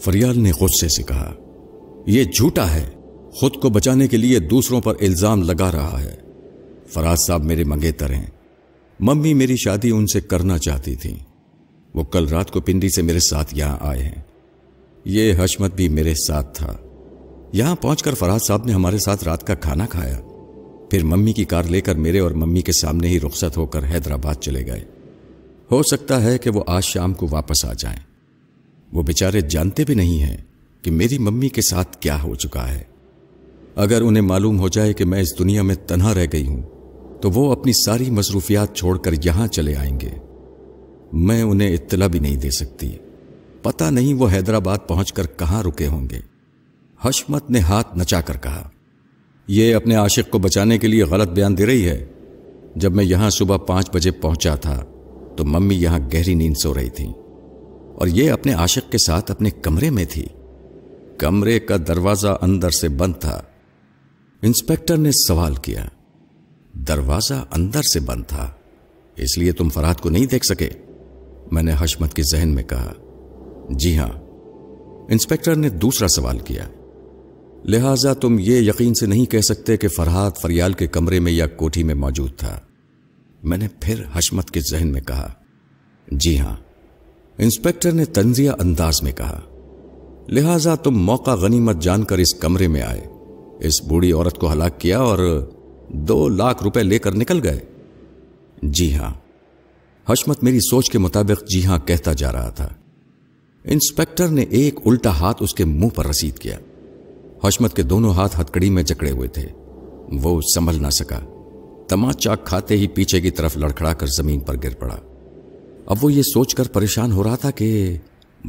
فریال نے غصے سے کہا، یہ جھوٹا ہے۔ خود کو بچانے کے لیے دوسروں پر الزام لگا رہا ہے۔ فراز صاحب میرے منگیتر ہیں۔ ممی میری شادی ان سے کرنا چاہتی تھی۔ وہ کل رات کو پنڈی سے میرے ساتھ یہاں آئے ہیں۔ یہ حشمت بھی میرے ساتھ تھا۔ یہاں پہنچ کر فراز صاحب نے ہمارے ساتھ رات کا کھانا کھایا۔ پھر ممی کی کار لے کر میرے اور ممی کے سامنے ہی رخصت ہو کر حیدرآباد چلے گئے۔ ہو سکتا ہے کہ وہ آج شام کو واپس آ جائیں۔ وہ بیچارے جانتے بھی نہیں ہیں کہ میری ممی کے ساتھ کیا ہو چکا ہے۔ اگر انہیں معلوم ہو جائے کہ میں اس دنیا میں تنہا رہ گئی ہوں، تو وہ اپنی ساری مصروفیات چھوڑ کر یہاں چلے آئیں گے۔ میں انہیں اطلاع بھی نہیں دے سکتی۔ پتا نہیں وہ حیدرآباد پہنچ کر کہاں رکے ہوں گے۔ حشمت نے ہاتھ نچا کر کہا، یہ اپنے عاشق کو بچانے کے لیے غلط بیان دے رہی ہے۔ جب میں یہاں صبح پانچ بجے پہنچا تھا، تو ممی یہاں گہری نیند سو رہی تھی اور یہ اپنے عاشق کے ساتھ اپنے کمرے میں تھی۔ کمرے کا دروازہ اندر سے بند تھا۔ انسپیکٹر نے سوال کیا۔ دروازہ اندر سے بند تھا، اس لیے تم فراد کو نہیں دیکھ سکے؟ میں نے حشمت کے ذہن میں کہا۔ جی ہاں۔ انسپیکٹر نے دوسرا سوال کیا۔ لہذا تم یہ یقین سے نہیں کہہ سکتے کہ فرحاد فریال کے کمرے میں یا کوٹھی میں موجود تھا۔ میں نے پھر حشمت کے ذہن میں کہا۔ جی ہاں۔ انسپیکٹر نے تنزیہ انداز میں کہا، لہذا تم موقع غنیمت جان کر اس کمرے میں آئے۔ اس بوڑھی عورت کو ہلاک کیا اور دو لاکھ روپے لے کر نکل گئے۔ جی ہاں۔ حشمت میری سوچ کے مطابق جی ہاں کہتا جا رہا تھا۔ انسپیکٹر نے ایک الٹا ہاتھ اس کے منہ پر رسید کیا۔ حشمت کے دونوں ہاتھ ہتکڑی میں جکڑے ہوئے تھے۔ وہ سنبھل نہ سکا۔ تماچا کھاتے ہی پیچھے کی طرف لڑکھڑا کر زمین پر گر پڑا۔ اب وہ یہ سوچ کر پریشان ہو رہا تھا کہ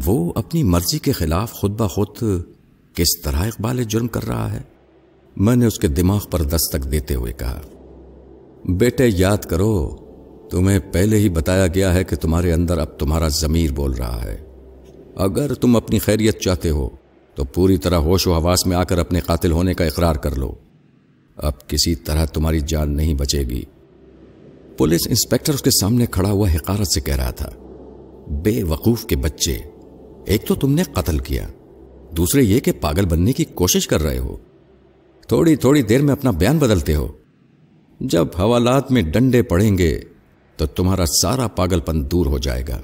وہ اپنی مرضی کے خلاف خود بخود کس طرح اقبال جرم کر رہا ہے؟ میں نے اس کے دماغ پر دستک دیتے ہوئے کہا، بیٹے، یاد کرو، تمہیں پہلے ہی بتایا گیا ہے کہ تمہارے اندر اب تمہارا ضمیر بول رہا ہے۔ اگر تم اپنی خیریت چاہتے ہو، تو پوری طرح ہوش و حواس میں آ کر اپنے قاتل ہونے کا اقرار کر لو۔ اب کسی طرح تمہاری جان نہیں بچے گی۔ پولیس انسپیکٹر اس کے سامنے کھڑا ہوا حقارت سے کہہ رہا تھا، بے وقوف کے بچے، ایک تو تم نے قتل کیا، دوسرے یہ کہ پاگل بننے کی کوشش کر رہے ہو۔ تھوڑی تھوڑی دیر میں اپنا بیان بدلتے ہو۔ جب حوالات میں ڈنڈے پڑیں گے تو تمہارا سارا پاگل پن دور ہو جائے گا۔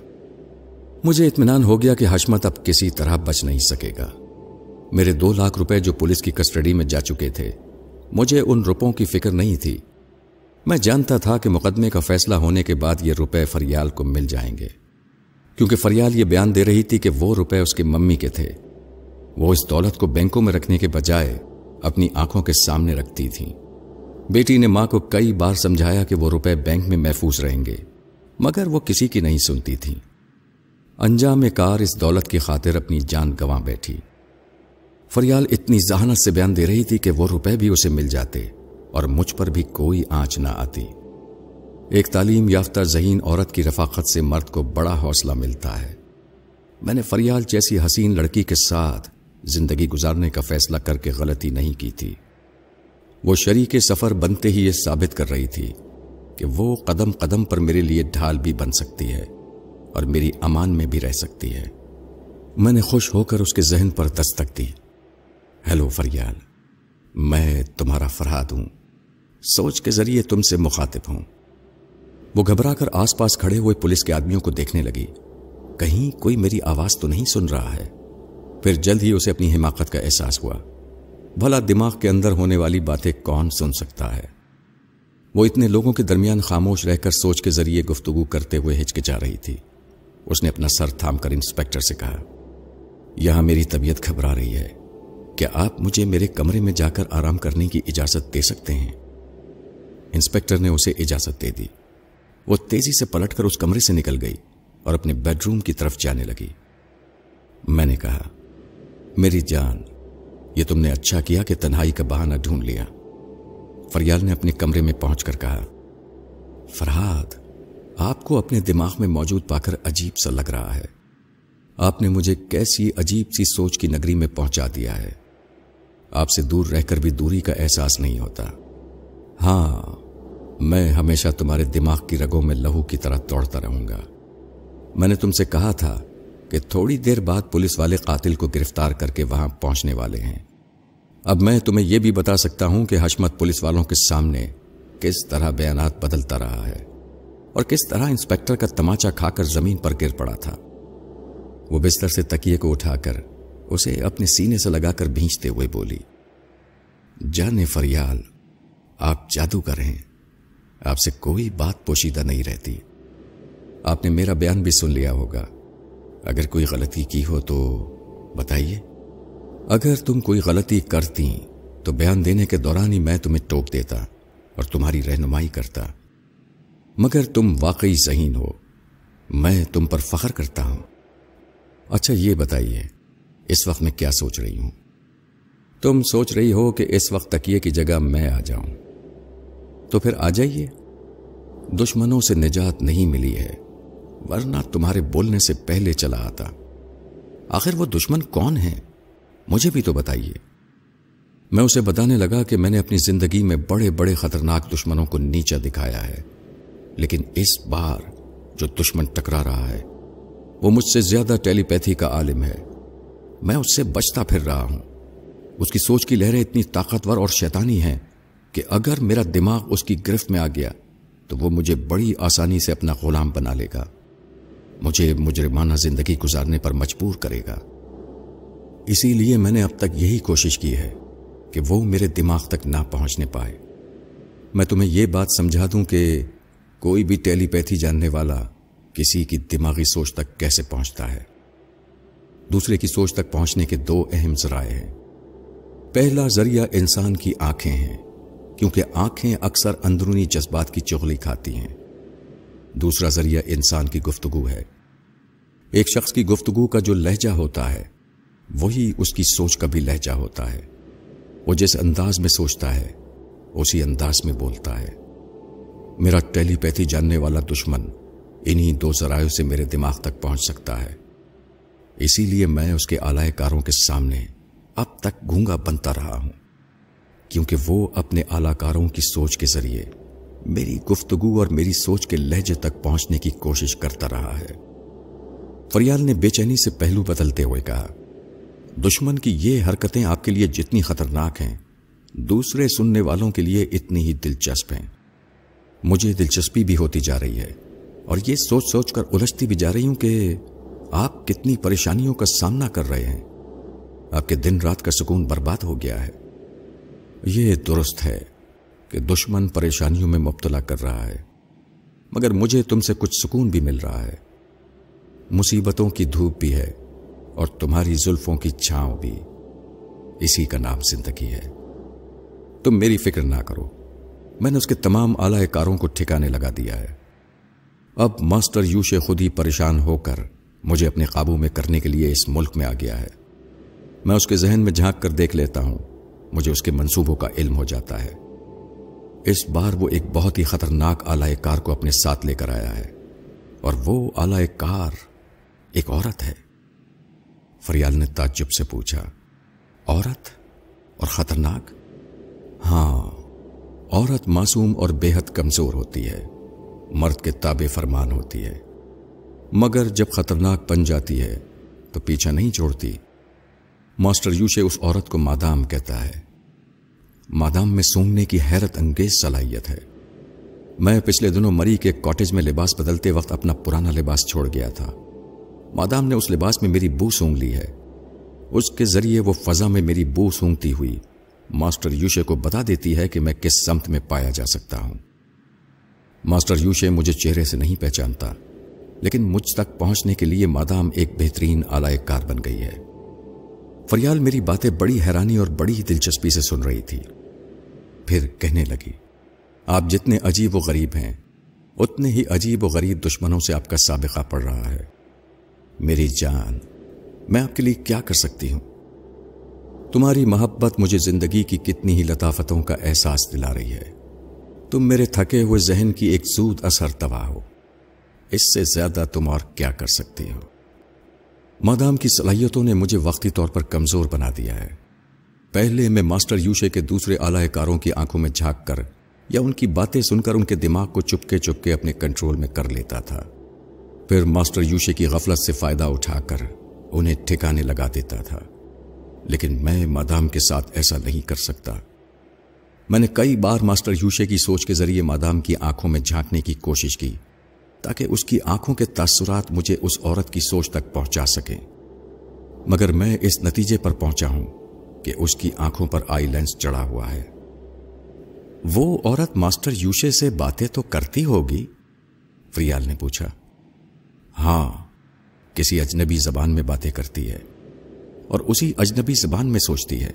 مجھے اطمینان ہو گیا کہ حشمت اب کسی طرح بچ نہیں سکے گا۔ میرے دو لاکھ روپے جو پولیس کی کسٹڈی میں جا چکے تھے، مجھے ان روپوں کی فکر نہیں تھی۔ میں جانتا تھا کہ مقدمے کا فیصلہ ہونے کے بعد یہ روپے فریال کو مل جائیں گے۔ کیونکہ فریال یہ بیان دے رہی تھی کہ وہ روپے اس کی ممی کے تھے۔ وہ اس دولت کو بینکوں میں رکھنے کے بجائے اپنی آنکھوں کے سامنے رکھتی تھیں۔ بیٹی نے ماں کو کئی بار سمجھایا کہ وہ روپے بینک میں محفوظ رہیں گے، مگر وہ کسی کی نہیں سنتی تھی انجام کار اس دولت کی خاطر اپنی جان گواں بیٹھی۔ فریال اتنی ذہانت سے بیان دے رہی تھی کہ وہ روپے بھی اسے مل جاتے۔ اور مجھ پر بھی کوئی آنچ نہ آتی۔ ایک تعلیم یافتہ ذہین عورت کی رفاقت سے مرد کو بڑا حوصلہ ملتا ہے۔ میں نے فریال جیسی حسین لڑکی کے ساتھ زندگی گزارنے کا فیصلہ کر کے غلطی نہیں کی تھی۔ وہ شریک سفر بنتے ہی یہ ثابت کر رہی تھی کہ وہ قدم قدم پر میرے لیے ڈھال بھی بن سکتی ہے اور میری امان میں بھی رہ سکتی ہے۔ میں نے خوش ہو کر اس کے ذہن پر دستک دی۔ ہیلو فریال، میں تمہارا فرحاد ہوں۔ سوچ کے ذریعے تم سے مخاطب ہوں۔ وہ گھبرا کر آس پاس کھڑے ہوئے پولیس کے آدمیوں کو دیکھنے لگی۔ کہیں کوئی میری آواز تو نہیں سن رہا ہے۔ پھر جلد ہی اسے اپنی حماقت کا احساس ہوا۔ بھلا دماغ کے اندر ہونے والی باتیں کون سن سکتا ہے؟ وہ اتنے لوگوں کے درمیان خاموش رہ کر سوچ کے ذریعے گفتگو کرتے ہوئے ہچکچا رہی تھی۔ اس نے اپنا سر تھام کر انسپیکٹر سے کہا، یہاں میری طبیعت گھبرا رہی ہے۔ کیا آپ مجھے میرے کمرے میں جا کر آرام کرنے کی اجازت دے سکتے ہیں؟ انسپیکٹر نے اسے اجازت دے دی۔ وہ تیزی سے پلٹ کر اس کمرے سے نکل گئی اور اپنے بیڈ روم کی طرف جانے لگی۔ میں نے کہا، میری جان، یہ تم نے اچھا کیا کہ تنہائی کا بہانہ ڈھونڈ لیا۔ فریال نے اپنے کمرے میں پہنچ کر کہا، فرحاد، آپ کو اپنے دماغ میں موجود پا کر عجیب سا لگ رہا ہے۔ آپ نے مجھے کیسی عجیب سی سوچ کی نگری میں پہنچا دیا ہے۔ آپ سے دور رہ کر بھی دوری کا احساس نہیں ہوتا۔ ہاں میں ہمیشہ تمہارے دماغ کی رگوں میں لہو کی طرح دوڑتا رہوں گا۔ میں نے تم سے کہا تھا کہ تھوڑی دیر بعد پولیس والے قاتل کو گرفتار کر کے وہاں پہنچنے والے ہیں۔ اب میں تمہیں یہ بھی بتا سکتا ہوں کہ حشمت پولیس والوں کے سامنے کس طرح بیانات بدلتا رہا ہے اور کس طرح انسپیکٹر کا تماچا کھا کر زمین پر گر پڑا تھا۔ وہ بستر سے تکیے کو اٹھا کر اسے اپنے سینے سے لگا کر بھینچتے ہوئے بولی جانے فریال، آپ جادو کریں آپ سے کوئی بات پوشیدہ نہیں رہتی۔ آپ نے میرا بیان بھی سن لیا ہوگا۔ اگر کوئی غلطی کی ہو تو بتائیے۔ اگر تم کوئی غلطی کرتی تو بیان دینے کے دوران ہی میں تمہیں ٹوک دیتا اور تمہاری رہنمائی کرتا۔ مگر تم واقعی ذہین ہو، میں تم پر فخر کرتا ہوں۔ اچھا یہ بتائیے، اس وقت میں کیا سوچ رہی ہوں؟ تم سوچ رہی ہو کہ اس وقت تکیے کی جگہ میں آ جاؤں۔ تو پھر آ جائیے۔ دشمنوں سے نجات نہیں ملی ہے، ورنہ تمہارے بولنے سے پہلے چلا آتا۔ آخر وہ دشمن کون ہے مجھے بھی تو بتائیے۔ میں اسے بتانے لگا کہ میں نے اپنی زندگی میں بڑے بڑے خطرناک دشمنوں کو نیچا دکھایا ہے، لیکن اس بار جو دشمن ٹکرا رہا ہے، وہ مجھ سے زیادہ ٹیلی پیتھی کا عالم ہے۔ میں اس سے بچتا پھر رہا ہوں۔ اس کی سوچ کی لہریں اتنی طاقتور اور شیطانی ہیں کہ اگر میرا دماغ اس کی گرفت میں آ گیا، تو وہ مجھے بڑی آسانی سے اپنا غلام بنا لے گا۔ مجھے مجرمانہ زندگی گزارنے پر مجبور کرے گا۔ اسی لیے میں نے اب تک یہی کوشش کی ہے کہ وہ میرے دماغ تک نہ پہنچنے پائے۔ میں تمہیں یہ بات سمجھا دوں کہ کوئی بھی ٹیلی پیتھی جاننے والا کسی کی دماغی سوچ تک کیسے پہنچتا ہے؟ دوسرے کی سوچ تک پہنچنے کے دو اہم ذرائع ہیں۔ پہلا ذریعہ انسان کی آنکھیں ہیں۔ کیونکہ آنکھیں اکثر اندرونی جذبات کی چغلی کھاتی ہیں۔ دوسرا ذریعہ انسان کی گفتگو ہے۔ ایک شخص کی گفتگو کا جو لہجہ ہوتا ہے، وہی اس کی سوچ کا بھی لہجہ ہوتا ہے۔ وہ جس انداز میں سوچتا ہے، اسی انداز میں بولتا ہے۔ میرا ٹیلی پیتھی جاننے والا دشمن انہی دو ذرائع سے میرے دماغ تک پہنچ سکتا ہے۔ اسی لیے میں اس کے آلائے کاروں کے سامنے اب تک گونگا بنتا رہا ہوں۔ کیونکہ وہ اپنے اعلی کاروں کی سوچ کے ذریعے میری گفتگو اور میری سوچ کے لہجے تک پہنچنے کی کوشش کرتا رہا ہے۔ فریال نے بے چینی سے پہلو بدلتے ہوئے کہا، دشمن کی یہ حرکتیں آپ کے لیے جتنی خطرناک ہیں، دوسرے سننے والوں کے لیے اتنی ہی دلچسپ ہیں۔ مجھے دلچسپی بھی ہوتی جا رہی ہے اور یہ سوچ سوچ کر الجھتی بھی جا رہی ہوں کہ آپ کتنی پریشانیوں کا سامنا کر رہے ہیں۔ آپ کے دن رات کا سکون برباد ہو گیا ہے۔ یہ درست ہے کہ دشمن پریشانیوں میں مبتلا کر رہا ہے، مگر مجھے تم سے کچھ سکون بھی مل رہا ہے۔ مصیبتوں کی دھوپ بھی ہے اور تمہاری زلفوں کی چھاؤں بھی۔ اسی کا نام زندگی ہے۔ تم میری فکر نہ کرو۔ میں نے اس کے تمام اعلی کاروں کو ٹھکانے لگا دیا ہے۔ اب ماسٹر یوشے خود ہی پریشان ہو کر مجھے اپنے قابو میں کرنے کے لیے اس ملک میں آ گیا ہے۔ میں اس کے ذہن میں جھانک کر دیکھ لیتا ہوں۔ مجھے اس کے منصوبوں کا علم ہو جاتا ہے۔ اس بار وہ ایک بہت ہی خطرناک آلائے کار کو اپنے ساتھ لے کر آیا ہے، اور وہ آلائے کار ایک عورت ہے۔ فریال نے تعجب سے پوچھا، عورت؟ اور خطرناک؟ ہاں عورت معصوم اور بے حد کمزور ہوتی ہے، مرد کے تابع فرمان ہوتی ہے۔ مگر جب خطرناک بن جاتی ہے، تو پیچھا نہیں چھوڑتی۔ ماسٹر یوشے اس عورت کو مادام کہتا ہے۔ مادام میں سونگنے کی حیرت انگیز صلاحیت ہے۔ میں پچھلے دنوں مری کے کاٹیج میں لباس بدلتے وقت اپنا پرانا لباس چھوڑ گیا تھا۔ مادام نے اس لباس میں میری بو سونگ لی ہے۔ اس کے ذریعے وہ فضا میں میری بو سونگتی ہوئی۔ ماسٹر یوشے کو بتا دیتی ہے کہ میں کس سمت میں پایا جا سکتا ہوں۔ ماسٹر یوشے مجھے چہرے سے نہیں پہچانتا، لیکن مجھ تک پہنچنے کے لیے مادام ایک بہترین آلائے کار بن گئی ہے۔ فریال میری باتیں بڑی حیرانی اور بڑی دلچسپی سے سن رہی تھی۔ پھر کہنے لگی، آپ جتنے عجیب و غریب ہیں، اتنے ہی عجیب و غریب دشمنوں سے آپ کا سابقہ پڑ رہا ہے۔ میری جان، میں آپ کے لیے کیا کر سکتی ہوں؟ تمہاری محبت مجھے زندگی کی کتنی ہی لطافتوں کا احساس دلا رہی ہے۔ تم میرے تھکے ہوئے ذہن کی ایک زود اثر تباہ ہو۔ اس سے زیادہ تم اور کیا کر سکتی ہو؟ مادام کی صلاحیتوں نے مجھے وقتی طور پر کمزور بنا دیا ہے۔ پہلے میں ماسٹر یوشے کے دوسرے اعلی کاروں کی آنکھوں میں جھانک کر یا ان کی باتیں سن کر ان کے دماغ کو چپکے چپکے اپنے کنٹرول میں کر لیتا تھا۔ پھر ماسٹر یوشے کی غفلت سے فائدہ اٹھا کر انہیں ٹھکانے لگا دیتا تھا۔ لیکن میں مادام کے ساتھ ایسا نہیں کر سکتا۔ میں نے کئی بار ماسٹر یوشے کی سوچ کے ذریعے مادام کی آنکھوں میں جھانکنے کی کوشش کی تاکہ اس کی آنکھوں کے تاثرات مجھے اس عورت کی سوچ تک پہنچا سکیں۔ مگر میں اس نتیجے پر پہنچا ہوں۔ کہ اس کی آنکھوں پر آئی لینس چڑھا ہوا ہے۔ وہ عورت ماسٹر یوشے سے باتیں تو کرتی ہوگی؟ فریال نے پوچھا۔ ہاں کسی اجنبی زبان میں باتیں کرتی ہے اور اسی اجنبی زبان میں سوچتی ہے۔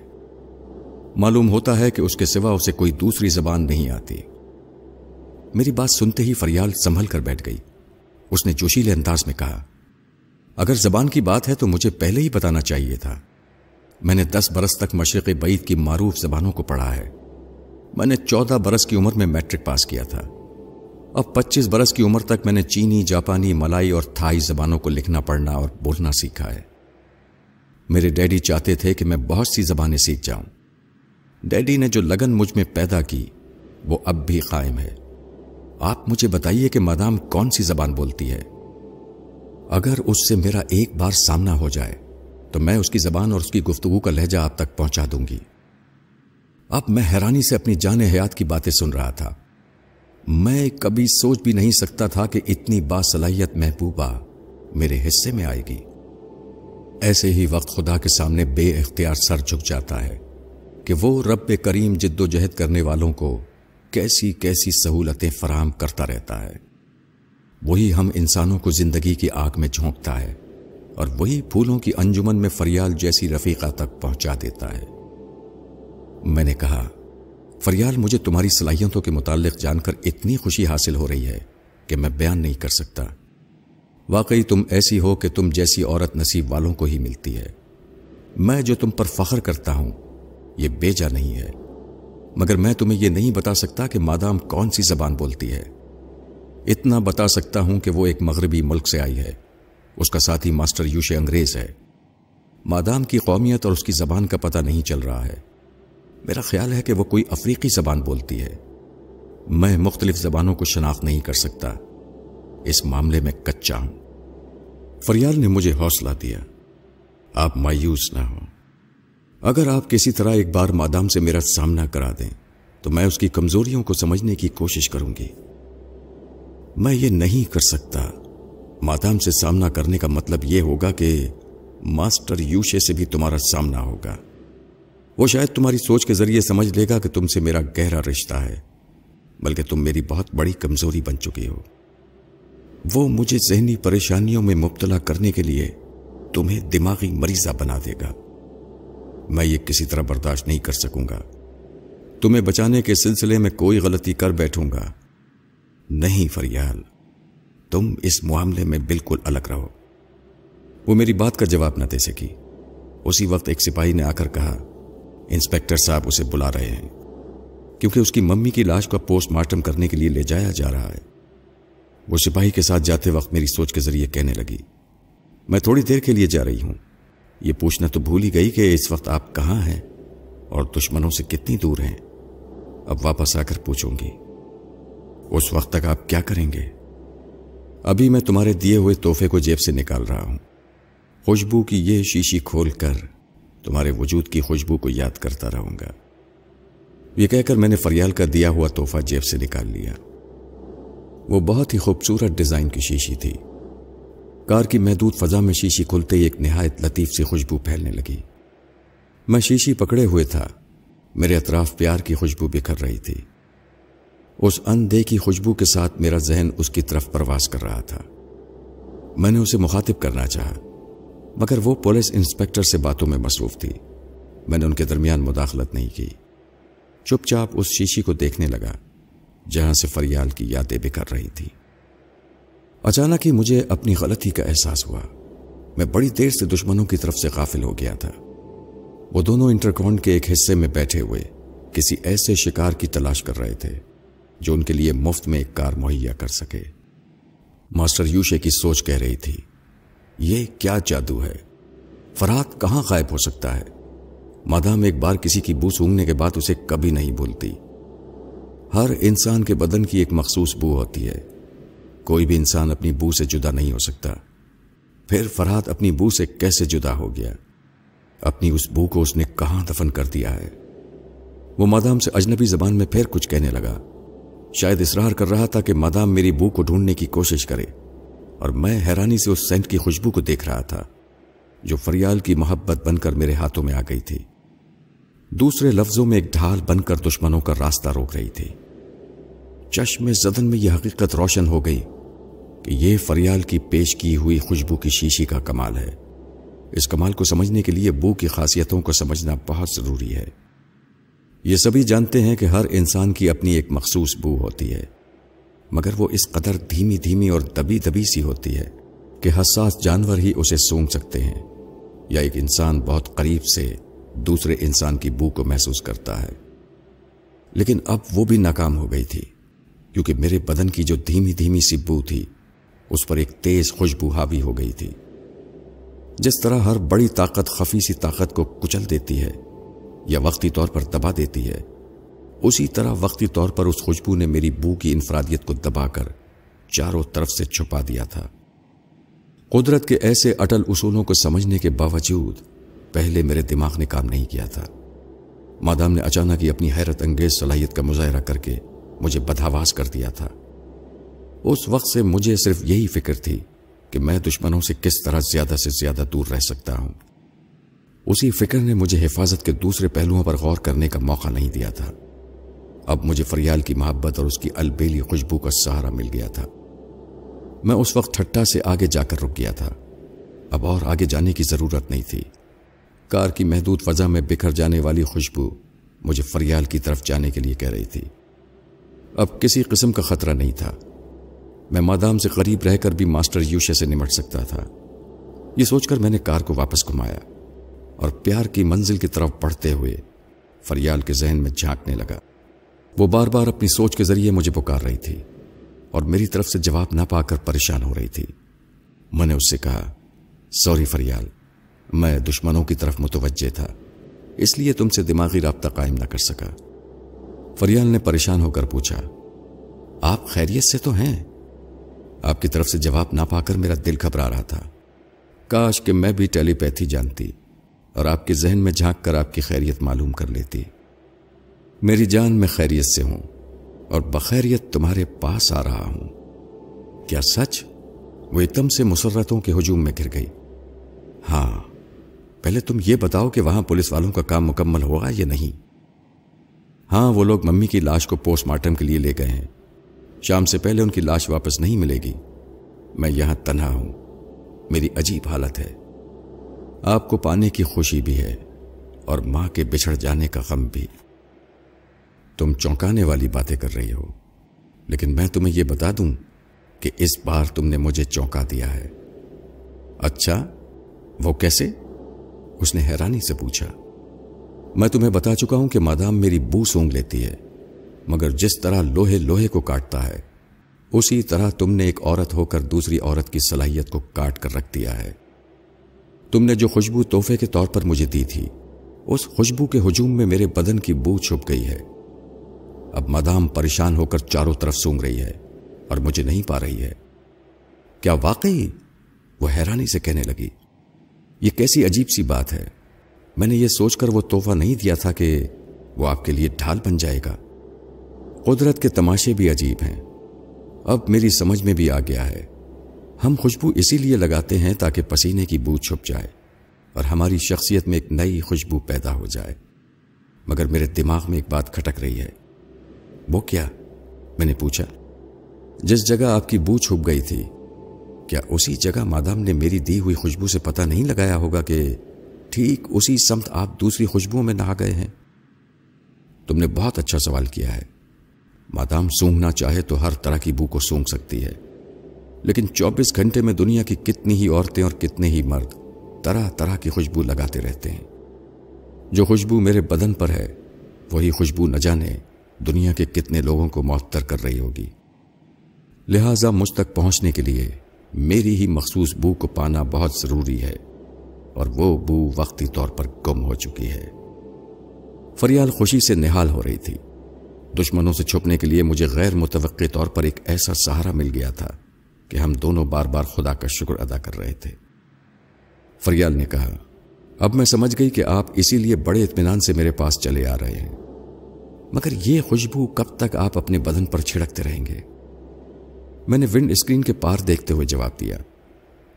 معلوم ہوتا ہے کہ اس کے سوا اسے کوئی دوسری زبان نہیں آتی۔ میری بات سنتے ہی فریال سنبھل کر بیٹھ گئی۔ اس نے جوشیلے انداز میں کہا، اگر زبان کی بات ہے تو مجھے پہلے ہی بتانا چاہیے تھا۔ میں نے دس برس تک مشرق بعید کی معروف زبانوں کو پڑھا ہے۔ میں نے چودہ برس کی عمر میں میٹرک پاس کیا تھا۔ اب پچیس برس کی عمر تک میں نے چینی، جاپانی، ملائی اور تھائی زبانوں کو لکھنا، پڑھنا اور بولنا سیکھا ہے۔ میرے ڈیڈی چاہتے تھے کہ میں بہت سی زبانیں سیکھ جاؤں۔ ڈیڈی نے جو لگن مجھ میں پیدا کی، وہ اب بھی قائم ہے۔ آپ مجھے بتائیے کہ مادام کون سی زبان بولتی ہے؟ اگر اس سے میرا ایک بار سامنا ہو جائے تو میں اس کی زبان اور اس کی گفتگو کا لہجہ آپ تک پہنچا دوں گی۔ اب میں حیرانی سے اپنی جان حیات کی باتیں سن رہا تھا۔ میں کبھی سوچ بھی نہیں سکتا تھا کہ اتنی باصلاحیت محبوبہ میرے حصے میں آئے گی۔ ایسے ہی وقت خدا کے سامنے بے اختیار سر جھک جاتا ہے کہ وہ رب کریم جد و جہد کرنے والوں کو کیسی کیسی سہولتیں فراہم کرتا رہتا ہے۔ وہی ہم انسانوں کو زندگی کی آگ میں جھونکتا ہے۔ اور وہی پھولوں کی انجمن میں فریال جیسی رفیقہ تک پہنچا دیتا ہے۔ میں نے کہا، فریال، مجھے تمہاری صلاحیتوں کے متعلق جان کر اتنی خوشی حاصل ہو رہی ہے کہ میں بیان نہیں کر سکتا۔ واقعی تم ایسی ہو کہ تم جیسی عورت نصیب والوں کو ہی ملتی ہے۔ میں جو تم پر فخر کرتا ہوں، یہ بیجا نہیں ہے۔ مگر میں تمہیں یہ نہیں بتا سکتا کہ مادام کون سی زبان بولتی ہے۔ اتنا بتا سکتا ہوں کہ وہ ایک مغربی ملک سے آئی ہے۔ اس کا ساتھی ماسٹر یوش انگریز ہے۔ مادام کی قومیت اور اس کی زبان کا پتہ نہیں چل رہا ہے۔ میرا خیال ہے کہ وہ کوئی افریقی زبان بولتی ہے۔ میں مختلف زبانوں کو شناخت نہیں کر سکتا۔ اس معاملے میں کچا ہوں۔ فریال نے مجھے حوصلہ دیا۔ آپ مایوس نہ ہوں۔ اگر آپ کسی طرح ایک بار مادام سے میرا سامنا کرا دیں، تو میں اس کی کمزوریوں کو سمجھنے کی کوشش کروں گی۔ میں یہ نہیں کر سکتا۔ مادام سے سامنا کرنے کا مطلب یہ ہوگا کہ ماسٹر یوشے سے بھی تمہارا سامنا ہوگا۔ وہ شاید تمہاری سوچ کے ذریعے سمجھ لے گا کہ تم سے میرا گہرا رشتہ ہے، بلکہ تم میری بہت بڑی کمزوری بن چکی ہو۔ وہ مجھے ذہنی پریشانیوں میں مبتلا کرنے کے لیے تمہیں دماغی مریضہ بنا دے گا۔ میں یہ کسی طرح برداشت نہیں کر سکوں گا۔ تمہیں بچانے کے سلسلے میں کوئی غلطی کر بیٹھوں گا۔ نہیں فریال۔ تم اس معاملے میں بالکل الگ رہو۔ وہ میری بات کا جواب نہ دے سکی۔ اسی وقت ایک سپاہی نے آ کر کہا، انسپیکٹر صاحب اسے بلا رہے ہیں، کیونکہ اس کی ممی کی لاش کا پوسٹ مارٹم کرنے کے لیے لے جایا جا رہا ہے۔ وہ سپاہی کے ساتھ جاتے وقت میری سوچ کے ذریعے کہنے لگی، میں تھوڑی دیر کے لیے جا رہی ہوں۔ یہ پوچھنا تو بھول ہی گئی کہ اس وقت آپ کہاں ہیں اور دشمنوں سے کتنی دور ہیں۔ اب واپس آ کر پوچھوں گی۔ اس وقت تک آپ کیا کریں گے؟ ابھی میں تمہارے دیے ہوئے تحفے کو جیب سے نکال رہا ہوں۔ خوشبو کی یہ شیشی کھول کر تمہارے وجود کی خوشبو کو یاد کرتا رہوں گا۔ یہ کہہ کر میں نے فریال کا دیا ہوا تحفہ جیب سے نکال لیا۔ وہ بہت ہی خوبصورت ڈیزائن کی شیشی تھی۔ کار کی محدود فضا میں شیشی کھلتے ہی ایک نہایت لطیف سی خوشبو پھیلنے لگی۔ میں شیشی پکڑے ہوئے تھا۔ میرے اطراف پیار کی خوشبو بکھر رہی تھی۔ اس اندے کی خوشبو کے ساتھ میرا ذہن اس کی طرف پرواز کر رہا تھا۔ میں نے اسے مخاطب کرنا چاہا، مگر وہ پولیس انسپیکٹر سے باتوں میں مصروف تھی۔ میں نے ان کے درمیان مداخلت نہیں کی۔ چپ چاپ اس شیشی کو دیکھنے لگا، جہاں سے فریال کی یادیں بکھر رہی تھی اچانک ہی مجھے اپنی غلطی کا احساس ہوا۔ میں بڑی دیر سے دشمنوں کی طرف سے غافل ہو گیا تھا۔ وہ دونوں انٹرکونڈ کے ایک حصے میں بیٹھے ہوئے کسی ایسے شکار کی تلاش کر رہے تھے۔ جو ان کے لیے مفت میں ایک کار مہیا کر سکے۔ ماسٹر یوشے کی سوچ کہہ رہی تھی، یہ کیا جادو ہے؟ فرات کہاں غائب ہو سکتا ہے؟ مادام ایک بار کسی کی بو سونگنے کے بعد اسے کبھی نہیں بھولتی۔ ہر انسان کے بدن کی ایک مخصوص بو ہوتی ہے۔ کوئی بھی انسان اپنی بو سے جدا نہیں ہو سکتا۔ پھر فرحت اپنی بو سے کیسے جدا ہو گیا؟ اپنی اس بو کو اس نے کہاں دفن کر دیا ہے؟ وہ مادام سے اجنبی زبان میں پھر کچھ کہنے لگا۔ شاید اصرار کر رہا تھا کہ مادام میری بو کو ڈھونڈنے کی کوشش کرے اور میں حیرانی سے اس سینٹ کی خوشبو کو دیکھ رہا تھا جو فریال کی محبت بن کر میرے ہاتھوں میں آ گئی تھی۔ دوسرے لفظوں میں ایک ڈھال بن کر دشمنوں کا راستہ روک رہی تھی۔ چشم زدن میں یہ حقیقت روشن ہو گئی کہ یہ فریال کی پیش کی ہوئی خوشبو کی شیشی کا کمال ہے۔ اس کمال کو سمجھنے کے لیے بو کی خاصیتوں کو سمجھنا بہت ضروری ہے۔ یہ سبھی جانتے ہیں کہ ہر انسان کی اپنی ایک مخصوص بو ہوتی ہے، مگر وہ اس قدر دھیمی دھیمی اور دبی دبی سی ہوتی ہے کہ حساس جانور ہی اسے سونگ سکتے ہیں، یا ایک انسان بہت قریب سے دوسرے انسان کی بو کو محسوس کرتا ہے۔ لیکن اب وہ بھی ناکام ہو گئی تھی، کیونکہ میرے بدن کی جو دھیمی دھیمی سی بو تھی، اس پر ایک تیز خوشبو حاوی ہو گئی تھی۔ جس طرح ہر بڑی طاقت خفی سی طاقت کو کچل دیتی ہے یا وقتی طور پر دبا دیتی ہے۔ اسی طرح وقتی طور پر اس خوشبو نے میری بو کی انفرادیت کو دبا کر چاروں طرف سے چھپا دیا تھا۔ قدرت کے ایسے اٹل اصولوں کو سمجھنے کے باوجود پہلے میرے دماغ نے کام نہیں کیا تھا۔ مادام نے اچانک ہی اپنی حیرت انگیز صلاحیت کا مظاہرہ کر کے مجھے بدہواس کر دیا تھا۔ اس وقت سے مجھے صرف یہی فکر تھی کہ میں دشمنوں سے کس طرح زیادہ سے زیادہ دور رہ سکتا ہوں۔ اسی فکر نے مجھے حفاظت کے دوسرے پہلوؤں پر غور کرنے کا موقع نہیں دیا تھا۔ اب مجھے فریال کی محبت اور اس کی البیلی خوشبو کا سہارا مل گیا تھا۔ میں اس وقت ٹھٹا سے آگے جا کر رک گیا تھا۔ اب اور آگے جانے کی ضرورت نہیں تھی۔ کار کی محدود فضا میں بکھر جانے والی خوشبو مجھے فریال کی طرف جانے کے لیے کہہ رہی تھی۔ اب کسی قسم کا خطرہ نہیں تھا۔ میں مادام سے قریب رہ کر بھی ماسٹر یوشے سے نمٹ سکتا تھا۔ یہ سوچ کر میں نے کار کو واپس گھمایا۔ اور پیار کی منزل کی طرف بڑھتے ہوئے فریال کے ذہن میں جھانکنے لگا۔ وہ بار بار اپنی سوچ کے ذریعے مجھے پکار رہی تھی اور میری طرف سے جواب نہ پا کر پریشان ہو رہی تھی۔ میں نے اس سے کہا سوری فریال، میں دشمنوں کی طرف متوجہ تھا، اس لیے تم سے دماغی رابطہ قائم نہ کر سکا۔ فریال نے پریشان ہو کر پوچھا، آپ خیریت سے تو ہیں؟ آپ کی طرف سے جواب نہ پا کر میرا دل گھبرا رہا تھا۔ کاش کہ میں بھی ٹیلی پیتھی جانتی اور آپ کے ذہن میں جھانک کر آپ کی خیریت معلوم کر لیتی میری جان میں خیریت سے ہوں اور بخیریت تمہارے پاس آ رہا ہوں۔ کیا سچ؟ وہ ایک دم سے مسرتوں کے ہجوم میں گر گئی۔ ہاں پہلے تم یہ بتاؤ کہ وہاں پولیس والوں کا کام مکمل ہوگا یا نہیں۔ ہاں وہ لوگ ممی کی لاش کو پوسٹ مارٹم کے لیے لے گئے ہیں۔ شام سے پہلے ان کی لاش واپس نہیں ملے گی۔ میں یہاں تنہا ہوں۔ میری عجیب حالت ہے۔ آپ کو پانے کی خوشی بھی ہے اور ماں کے بچھڑ جانے کا غم بھی۔ تم چونکانے والی باتیں کر رہی ہو، لیکن میں تمہیں یہ بتا دوں کہ اس بار تم نے مجھے چونکا دیا ہے۔ اچھا وہ کیسے؟ اس نے حیرانی سے پوچھا۔ میں تمہیں بتا چکا ہوں کہ مادام میری بو سونگ لیتی ہے، مگر جس طرح لوہے لوہے کو کاٹتا ہے، اسی طرح تم نے ایک عورت ہو کر دوسری عورت کی صلاحیت کو کاٹ کر رکھ دیا ہے۔ تم نے جو خوشبو تحفے کے طور پر مجھے دی تھی، اس خوشبو کے ہجوم میں میرے بدن کی بو چھپ گئی ہے۔ اب مدام پریشان ہو کر چاروں طرف سونگ رہی ہے اور مجھے نہیں پا رہی ہے۔ کیا واقعی وہ حیرانی سے کہنے لگی؟ یہ کیسی عجیب سی بات ہے۔ میں نے یہ سوچ کر وہ تحفہ نہیں دیا تھا کہ وہ آپ کے لیے ڈھال بن جائے گا۔ قدرت کے تماشے بھی عجیب ہیں۔ اب میری سمجھ میں بھی آ گیا ہے۔ ہم خوشبو اسی لیے لگاتے ہیں تاکہ پسینے کی بو چھپ جائے اور ہماری شخصیت میں ایک نئی خوشبو پیدا ہو جائے۔ مگر میرے دماغ میں ایک بات کھٹک رہی ہے۔ وہ کیا؟ میں نے پوچھا۔ جس جگہ آپ کی بو چھپ گئی تھی، کیا اسی جگہ مادام نے میری دی ہوئی خوشبو سے پتہ نہیں لگایا ہوگا کہ ٹھیک اسی سمت آپ دوسری خوشبو میں نہا گئے ہیں؟ تم نے بہت اچھا سوال کیا ہے۔ مادام سونگنا چاہے تو ہر طرح کی بو کو سونگ سکتی ہے۔ لیکن چوبیس گھنٹے میں دنیا کی کتنی ہی عورتیں اور کتنے ہی مرد طرح طرح کی خوشبو لگاتے رہتے ہیں۔ جو خوشبو میرے بدن پر ہے، وہی خوشبو نہ جانے دنیا کے کتنے لوگوں کو معطر کر رہی ہوگی۔ لہذا مجھ تک پہنچنے کے لیے میری ہی مخصوص بو کو پانا بہت ضروری ہے، اور وہ بو وقتی طور پر گم ہو چکی ہے۔ فریال خوشی سے نہال ہو رہی تھی۔ دشمنوں سے چھپنے کے لیے مجھے غیر متوقع طور پر ایک ایسا سہارا مل گیا تھا۔ کہ ہم دونوں بار بار خدا کا شکر ادا کر رہے تھے۔ فریال نے کہا، اب میں سمجھ گئی کہ آپ اسی لیے بڑے اطمینان سے میرے پاس چلے آ رہے ہیں۔ مگر یہ خوشبو کب تک آپ اپنے بدن پر چھڑکتے رہیں گے؟ میں نے ونڈ اسکرین کے پار دیکھتے ہوئے جواب دیا،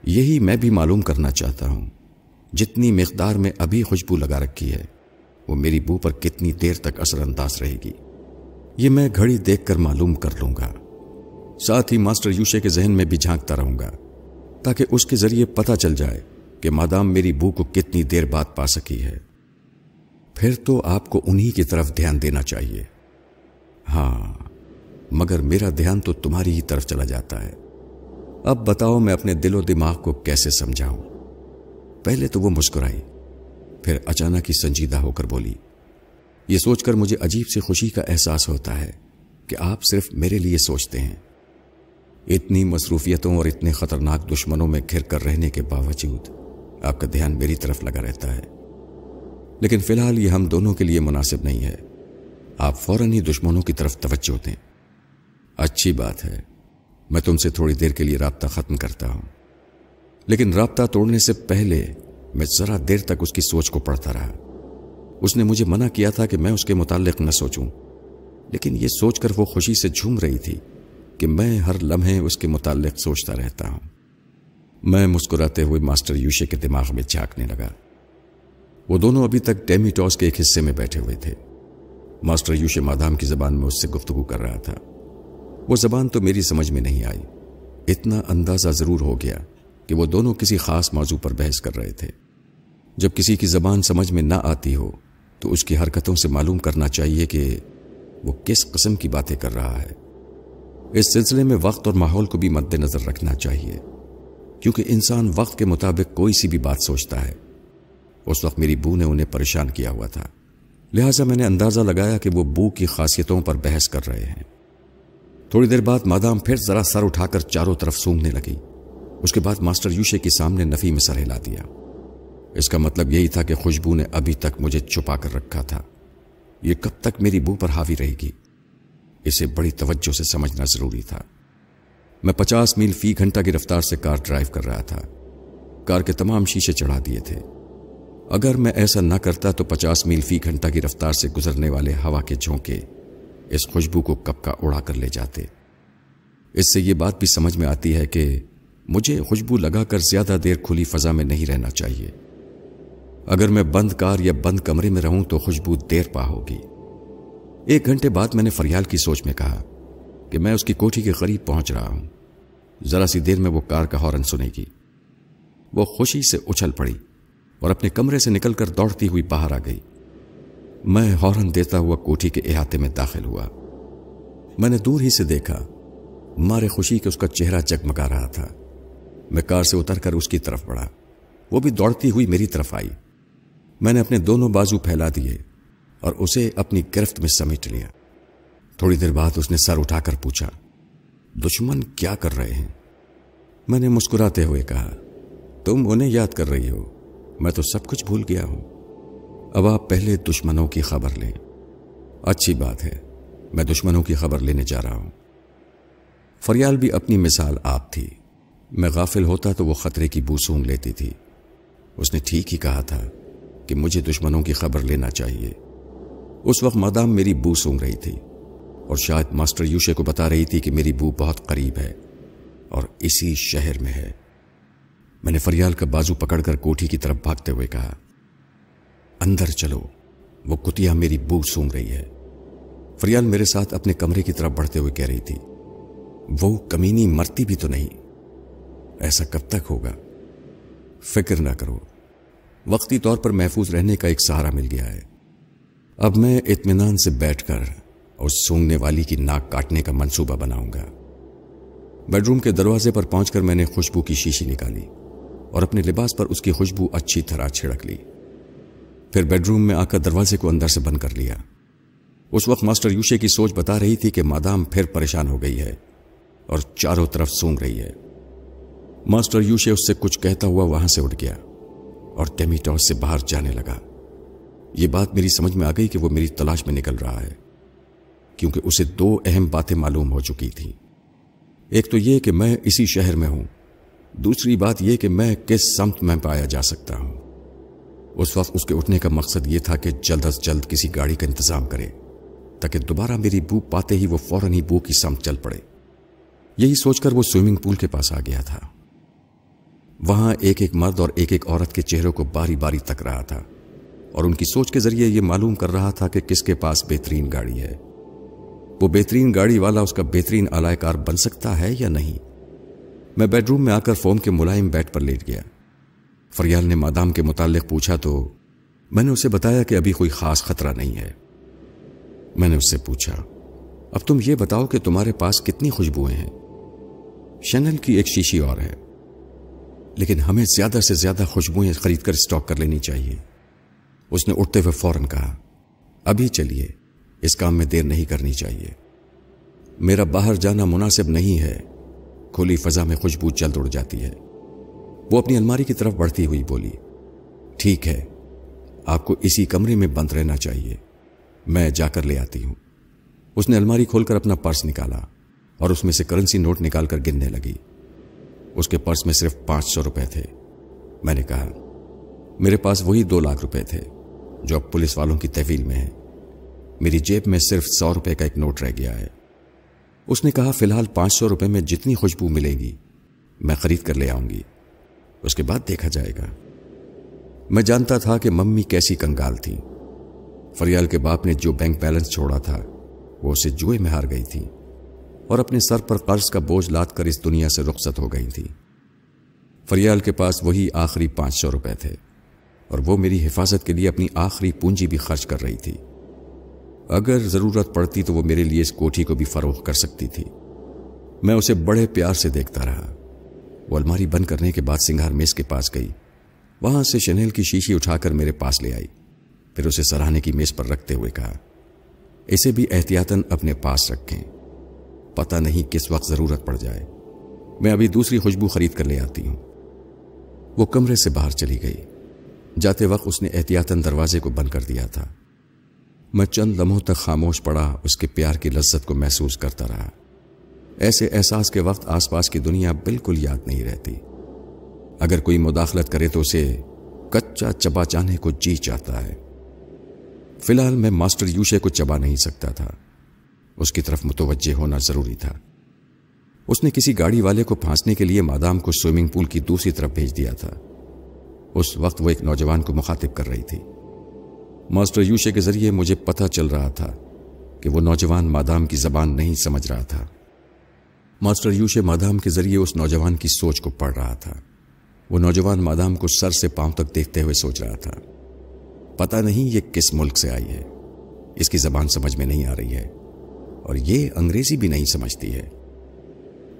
یہی میں بھی معلوم کرنا چاہتا ہوں۔ جتنی مقدار میں ابھی خوشبو لگا رکھی ہے، وہ میری بو پر کتنی دیر تک اثر انداز رہے گی۔ یہ میں گھڑی دیکھ کر معلوم کر لوں گا۔ ساتھ ہی ماسٹر یوشے کے ذہن میں بھی جھانکتا رہوں گا، تاکہ اس کے ذریعے پتا چل جائے کہ مادام میری بو کو کتنی دیر بعد پا سکی ہے۔ پھر تو آپ کو انہی کی طرف دھیان دینا چاہیے۔ ہاں مگر میرا دھیان تو تمہاری ہی طرف چلا جاتا ہے۔ اب بتاؤ میں اپنے دل و دماغ کو کیسے سمجھاؤں؟ پہلے تو وہ مسکرائی، پھر اچانک ہی سنجیدہ ہو کر بولی، یہ سوچ کر مجھے عجیب سی خوشی کا احساس ہوتا ہے کہ آپ صرف میرے لیے سوچتے ہیں۔ اتنی مصروفیتوں اور اتنے خطرناک دشمنوں میں گھر کر رہنے کے باوجود آپ کا دھیان میری طرف لگا رہتا ہے۔ لیکن فی الحال یہ ہم دونوں کے لیے مناسب نہیں ہے۔ آپ فوراً ہی دشمنوں کی طرف توجہ دیں۔ اچھی بات ہے۔ میں تم سے تھوڑی دیر کے لیے رابطہ ختم کرتا ہوں۔ لیکن رابطہ توڑنے سے پہلے میں ذرا دیر تک اس کی سوچ کو پڑھتا رہا۔ اس نے مجھے منع کیا تھا کہ میں اس کے متعلق نہ سوچوں۔ لیکن یہ سوچ کر وہ خوشی سے جھوم رہی تھی۔ کہ میں ہر لمحے اس کے متعلق سوچتا رہتا ہوں۔ میں مسکراتے ہوئے ماسٹر یوشے کے دماغ میں جھانکنے لگا۔ وہ دونوں ابھی تک ٹیمی ٹاس کے ایک حصے میں بیٹھے ہوئے تھے۔ ماسٹر یوشے مادام کی زبان میں اس سے گفتگو کر رہا تھا۔ وہ زبان تو میری سمجھ میں نہیں آئی۔ اتنا اندازہ ضرور ہو گیا کہ وہ دونوں کسی خاص موضوع پر بحث کر رہے تھے۔ جب کسی کی زبان سمجھ میں نہ آتی ہو تو اس کی حرکتوں سے معلوم کرنا چاہیے کہ وہ کس قسم کی باتیں کر رہا ہے۔ اس سلسلے میں وقت اور ماحول کو بھی مد نظر رکھنا چاہیے، کیونکہ انسان وقت کے مطابق کوئی سی بھی بات سوچتا ہے۔ اس وقت میری بو نے انہیں پریشان کیا ہوا تھا۔ لہذا میں نے اندازہ لگایا کہ وہ بو کی خاصیتوں پر بحث کر رہے ہیں۔ تھوڑی دیر بعد مادام پھر ذرا سر اٹھا کر چاروں طرف سونگنے لگی۔ اس کے بعد ماسٹر یوشے کے سامنے نفی میں سر ہلا دیا۔ اس کا مطلب یہی تھا کہ خوشبو نے ابھی تک مجھے چھپا کر رکھا تھا۔ یہ کب تک میری بو پر حاوی رہے گی؟ اسے بڑی توجہ سے سمجھنا ضروری تھا۔ میں پچاس میل فی گھنٹہ کی رفتار سے کار ڈرائیو کر رہا تھا۔ کار کے تمام شیشے چڑھا دیے تھے۔ اگر میں ایسا نہ کرتا تو پچاس میل فی گھنٹہ کی رفتار سے گزرنے والے ہوا کے جھونکے اس خوشبو کو کب کا اڑا کر لے جاتے۔ اس سے یہ بات بھی سمجھ میں آتی ہے کہ مجھے خوشبو لگا کر زیادہ دیر کھلی فضا میں نہیں رہنا چاہیے۔ اگر میں بند کار یا بند کمرے میں رہوں تو خوشبو دیر پا ہوگی۔ ایک گھنٹے بعد میں نے فریال کی سوچ میں کہا کہ میں اس کی کوٹھی کے قریب پہنچ رہا ہوں۔ ذرا سی دیر میں وہ کار کا ہارن سنے گی۔ وہ خوشی سے اچھل پڑی اور اپنے کمرے سے نکل کر دوڑتی ہوئی باہر آ گئی۔ میں ہارن دیتا ہوا کوٹھی کے احاطے میں داخل ہوا۔ میں نے دور ہی سے دیکھا، مارے خوشی کے اس کا چہرہ جگمگا رہا تھا۔ میں کار سے اتر کر اس کی طرف بڑھا۔ وہ بھی دوڑتی ہوئی میری طرف آئی۔ میں نے اپنے دونوں بازو پھیلا دیے۔ اور اسے اپنی گرفت میں سمیٹ لیا۔ تھوڑی دیر بعد اس نے سر اٹھا کر پوچھا، دشمن کیا کر رہے ہیں؟ میں نے مسکراتے ہوئے کہا، تم انہیں یاد کر رہی ہو، میں تو سب کچھ بھول گیا ہوں۔ اب آپ پہلے دشمنوں کی خبر لیں۔ اچھی بات ہے، میں دشمنوں کی خبر لینے جا رہا ہوں۔ فریال بھی اپنی مثال آپ تھی۔ میں غافل ہوتا تو وہ خطرے کی بو سونگ لیتی تھی۔ اس نے ٹھیک ہی کہا تھا کہ مجھے دشمنوں کی خبر لینا چاہیے۔ اس وقت مادام میری بو سونگ رہی تھی اور شاید ماسٹر یوشے کو بتا رہی تھی کہ میری بو بہت قریب ہے اور اسی شہر میں ہے۔ میں نے فریال کا بازو پکڑ کر کوٹھی کی طرف بھاگتے ہوئے کہا، اندر چلو، وہ کتیا میری بو سونگ رہی ہے۔ فریال میرے ساتھ اپنے کمرے کی طرف بڑھتے ہوئے کہہ رہی تھی، وہ کمینی مرتی بھی تو نہیں، ایسا کب تک ہوگا؟ فکر نہ کرو، وقتی طور پر محفوظ رہنے کا ایک سہارا مل گیا ہے۔ اب میں اطمینان سے بیٹھ کر اس سونگنے والی کی ناک کاٹنے کا منصوبہ بناؤں گا۔ بیڈ روم کے دروازے پر پہنچ کر میں نے خوشبو کی شیشی نکالی اور اپنے لباس پر اس کی خوشبو اچھی طرح چھڑک لی۔ پھر بیڈ روم میں آ کر دروازے کو اندر سے بند کر لیا۔ اس وقت ماسٹر یوشے کی سوچ بتا رہی تھی کہ مادام پھر پریشان ہو گئی ہے اور چاروں طرف سونگ رہی ہے۔ ماسٹر یوشے اس سے کچھ کہتا ہوا وہاں سے اٹھ گیا اور ٹیمی ٹاس سے باہر جانے لگا۔ یہ بات میری سمجھ میں آ گئی کہ وہ میری تلاش میں نکل رہا ہے، کیونکہ اسے دو اہم باتیں معلوم ہو چکی تھی ایک تو یہ کہ میں اسی شہر میں ہوں۔ دوسری بات یہ کہ میں کس سمت میں پایا جا سکتا ہوں۔ اس وقت اس کے اٹھنے کا مقصد یہ تھا کہ جلد از جلد کسی گاڑی کا انتظام کرے، تاکہ دوبارہ میری بو پاتے ہی وہ فوراً ہی بو کی سمت چل پڑے۔ یہی سوچ کر وہ سوئمنگ پول کے پاس آ گیا تھا۔ وہاں ایک ایک مرد اور ایک ایک عورت کے چہروں کو باری باری تک رہا تھا۔ اور ان کی سوچ کے ذریعے یہ معلوم کر رہا تھا کہ کس کے پاس بہترین گاڑی ہے۔ وہ بہترین گاڑی والا اس کا بہترین آلائے کار بن سکتا ہے یا نہیں؟ میں بیڈ روم میں آ کر فوم کے ملائم بیڈ پر لیٹ گیا۔ فریال نے مادام کے متعلق پوچھا تو میں نے اسے بتایا کہ ابھی کوئی خاص خطرہ نہیں ہے۔ میں نے اس سے پوچھا، اب تم یہ بتاؤ کہ تمہارے پاس کتنی خوشبوئیں ہیں؟ شنل کی ایک شیشی اور ہے۔ لیکن ہمیں زیادہ سے زیادہ خوشبوئیں خرید کر اسٹاک کر لینی چاہیے۔ اس نے اٹھتے ہوئے فوراً کہا، ابھی چلیے، اس کام میں دیر نہیں کرنی چاہیے۔ میرا باہر جانا مناسب نہیں ہے۔ کھلی فضا میں خوشبو جلد اڑ جاتی ہے۔ وہ اپنی الماری کی طرف بڑھتی ہوئی بولی، ٹھیک ہے، آپ کو اسی کمرے میں بند رہنا چاہیے۔ میں جا کر لے آتی ہوں۔ اس نے الماری کھول کر اپنا پرس نکالا اور اس میں سے کرنسی نوٹ نکال کر گننے لگی۔ اس کے پرس میں صرف پانچ سو روپے تھے۔ میں نے کہا، میرے پاس وہی دو لاکھ روپے تھے۔ جو اب پولیس والوں کی تحویل میں ہے۔ میری جیب میں صرف سو روپے کا ایک نوٹ رہ گیا ہے۔ اس نے کہا، فی الحال پانچ سو روپے میں جتنی خوشبو ملے گی، میں خرید کر لے آؤں گی۔ اس کے بعد دیکھا جائے گا۔ میں جانتا تھا کہ ممی کیسی کنگال تھی فریال کے باپ نے جو بینک بیلنس چھوڑا تھا، وہ اسے جوئے میں ہار گئی تھی اور اپنے سر پر قرض کا بوجھ لاد کر اس دنیا سے رخصت ہو گئی تھی۔ فریال کے پاس وہی آخری پانچ سو روپے تھے۔ اور وہ میری حفاظت کے لیے اپنی آخری پونجی بھی خرچ کر رہی تھی۔ اگر ضرورت پڑتی تو وہ میرے لیے اس کوٹھی کو بھی فروخت کر سکتی تھی۔ میں اسے بڑے پیار سے دیکھتا رہا۔ وہ الماری بند کرنے کے بعد سنگھار میز کے پاس گئی۔ وہاں سے شنیل کی شیشی اٹھا کر میرے پاس لے آئی۔ پھر اسے سراہنے کی میز پر رکھتے ہوئے کہا، اسے بھی احتیاطاً اپنے پاس رکھیں۔ پتہ نہیں کس وقت ضرورت پڑ جائے۔ میں ابھی دوسری خوشبو خرید کر لے آتی ہوں۔ وہ کمرے سے باہر چلی گئی۔ جاتے وقت اس نے احتیاطاً دروازے کو بند کر دیا تھا۔ میں چند لمحوں تک خاموش پڑا، اس کے پیار کی لذت کو محسوس کرتا رہا۔ ایسے احساس کے وقت آس پاس کی دنیا بالکل یاد نہیں رہتی۔ اگر کوئی مداخلت کرے تو اسے کچا چبا چانے کو جی چاہتا ہے۔ فی الحال میں ماسٹر یوشے کو چبا نہیں سکتا تھا۔ اس کی طرف متوجہ ہونا ضروری تھا۔ اس نے کسی گاڑی والے کو پھانسنے کے لیے مادام کو سوئمنگ پول کی دوسری طرف بھیج دیا تھا۔ اس وقت وہ ایک نوجوان کو مخاطب کر رہی تھی۔ ماسٹر یوشے کے ذریعے مجھے پتہ چل رہا تھا کہ وہ نوجوان مادام کی زبان نہیں سمجھ رہا تھا۔ ماسٹر یوشے مادام کے ذریعے اس نوجوان کی سوچ کو پڑھ رہا تھا۔ وہ نوجوان مادام کو سر سے پاؤں تک دیکھتے ہوئے سوچ رہا تھا۔ پتہ نہیں یہ کس ملک سے آئی ہے۔ اس کی زبان سمجھ میں نہیں آ رہی ہے۔ اور یہ انگریزی بھی نہیں سمجھتی ہے۔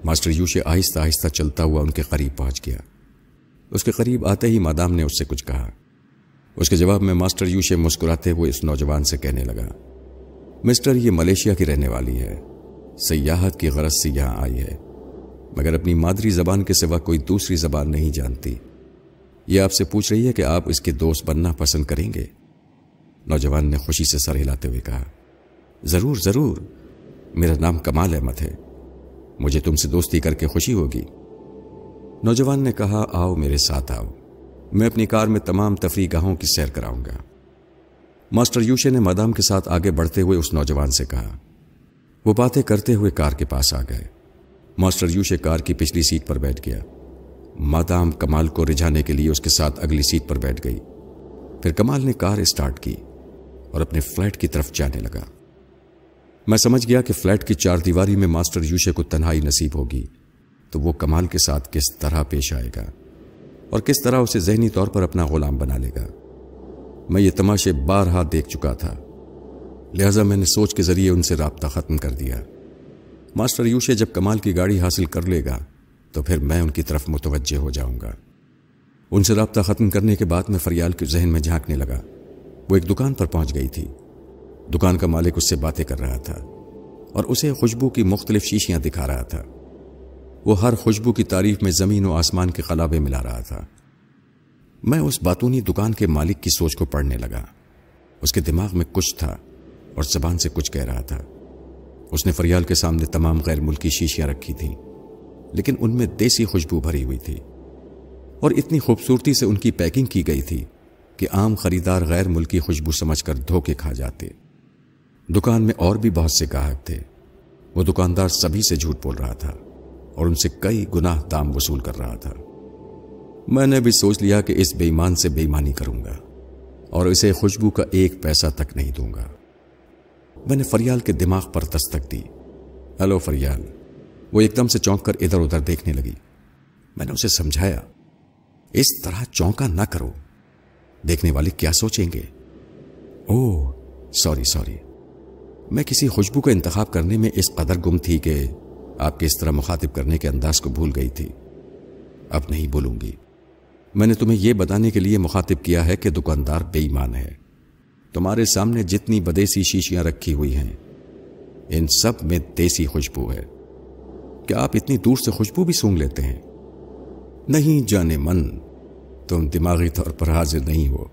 ماسٹر یوشے آہستہ آہستہ چلتا ہوا ان کے قریب پہنچ گیا۔ اس کے قریب آتے ہی مادام نے اس سے کچھ کہا۔ اس کے جواب میں ماسٹر یوشے مسکراتے ہوئے اس نوجوان سے کہنے لگا، مسٹر، یہ ملیشیا کی رہنے والی ہے۔ سیاحت کی غرض سے یہاں آئی ہے۔ مگر اپنی مادری زبان کے سوا کوئی دوسری زبان نہیں جانتی۔ یہ آپ سے پوچھ رہی ہے کہ آپ اس کے دوست بننا پسند کریں گے؟ نوجوان نے خوشی سے سر ہلاتے ہوئے کہا، ضرور ضرور۔ میرا نام کمال احمد ہے۔ مجھے تم سے دوستی کر کے خوشی ہوگی۔ نوجوان نے کہا، آؤ میرے ساتھ آؤ۔ میں اپنی کار میں تمام تفریح گاہوں کی سیر کراؤں گا ماسٹر یوشے نے مادام کے ساتھ آگے بڑھتے ہوئے اس نوجوان سے کہا، وہ باتیں کرتے ہوئے کار کے پاس آ گئے۔ ماسٹر یوشے کار کی پچھلی سیٹ پر بیٹھ گیا۔ مادام کمال کو رجھانے کے لیے اس کے ساتھ اگلی سیٹ پر بیٹھ گئی۔ پھر کمال نے کار اسٹارٹ کی اور اپنے فلیٹ کی طرف جانے لگا۔ میں سمجھ گیا کہ فلیٹ کی چار دیواری میں ماسٹر یوشے کو تنہائی نصیب ہوگی۔ تو وہ کمال کے ساتھ کس طرح پیش آئے گا اور کس طرح اسے ذہنی طور پر اپنا غلام بنا لے گا۔ میں یہ تماشے بارہا دیکھ چکا تھا۔ لہذا میں نے سوچ کے ذریعے ان سے رابطہ ختم کر دیا۔ ماسٹر یوشے جب کمال کی گاڑی حاصل کر لے گا، تو پھر میں ان کی طرف متوجہ ہو جاؤں گا۔ ان سے رابطہ ختم کرنے کے بعد میں فریال کے ذہن میں جھانکنے لگا۔ وہ ایک دکان پر پہنچ گئی تھی۔ دکان کا مالک اس سے باتیں کر رہا تھا اور اسے خوشبو کی مختلف شیشیاں دکھا رہا تھا۔ وہ ہر خوشبو کی تعریف میں زمین و آسمان کے قلابے ملا رہا تھا۔ میں اس باتونی دکان کے مالک کی سوچ کو پڑھنے لگا۔ اس کے دماغ میں کچھ تھا اور زبان سے کچھ کہہ رہا تھا۔ اس نے فریال کے سامنے تمام غیر ملکی شیشیاں رکھی تھیں، لیکن ان میں دیسی خوشبو بھری ہوئی تھی۔ اور اتنی خوبصورتی سے ان کی پیکنگ کی گئی تھی کہ عام خریدار غیر ملکی خوشبو سمجھ کر دھوکے کھا جاتے۔ دکان میں اور بھی بہت سے گاہک تھے۔ وہ دکاندار سبھی سے جھوٹ بول رہا تھا۔ اور ان سے کئی گنا دام وصول کر رہا تھا۔ میں نے بھی سوچ لیا کہ اس بےمان سے بےمانی کروں گا اور اسے خوشبو کا ایک پیسہ تک نہیں دوں گا۔ میں نے فریال کے دماغ پر دستک دی۔ ہلو فریال۔ وہ ایک دم سے چونک کر ادھر ادھر دیکھنے لگی۔ میں نے اسے سمجھایا۔ اس طرح چونکا نہ کرو۔ دیکھنے والے کیا سوچیں گے؟ Oh sorry sorry. میں کسی خوشبو کا انتخاب کرنے میں اس قدر گم تھی کہ آپ کے اس طرح مخاطب کرنے کے انداز کو بھول گئی تھی۔ اب نہیں بولوں گی۔ میں نے تمہیں یہ بتانے کے لیے مخاطب کیا ہے کہ دکاندار بے ایمان ہے۔ تمہارے سامنے جتنی بدیسی شیشیاں رکھی ہوئی ہیں، ان سب میں دیسی خوشبو ہے۔ کیا آپ اتنی دور سے خوشبو بھی سونگ لیتے ہیں؟ نہیں جانے من، تم دماغی طور پر حاضر نہیں ہو۔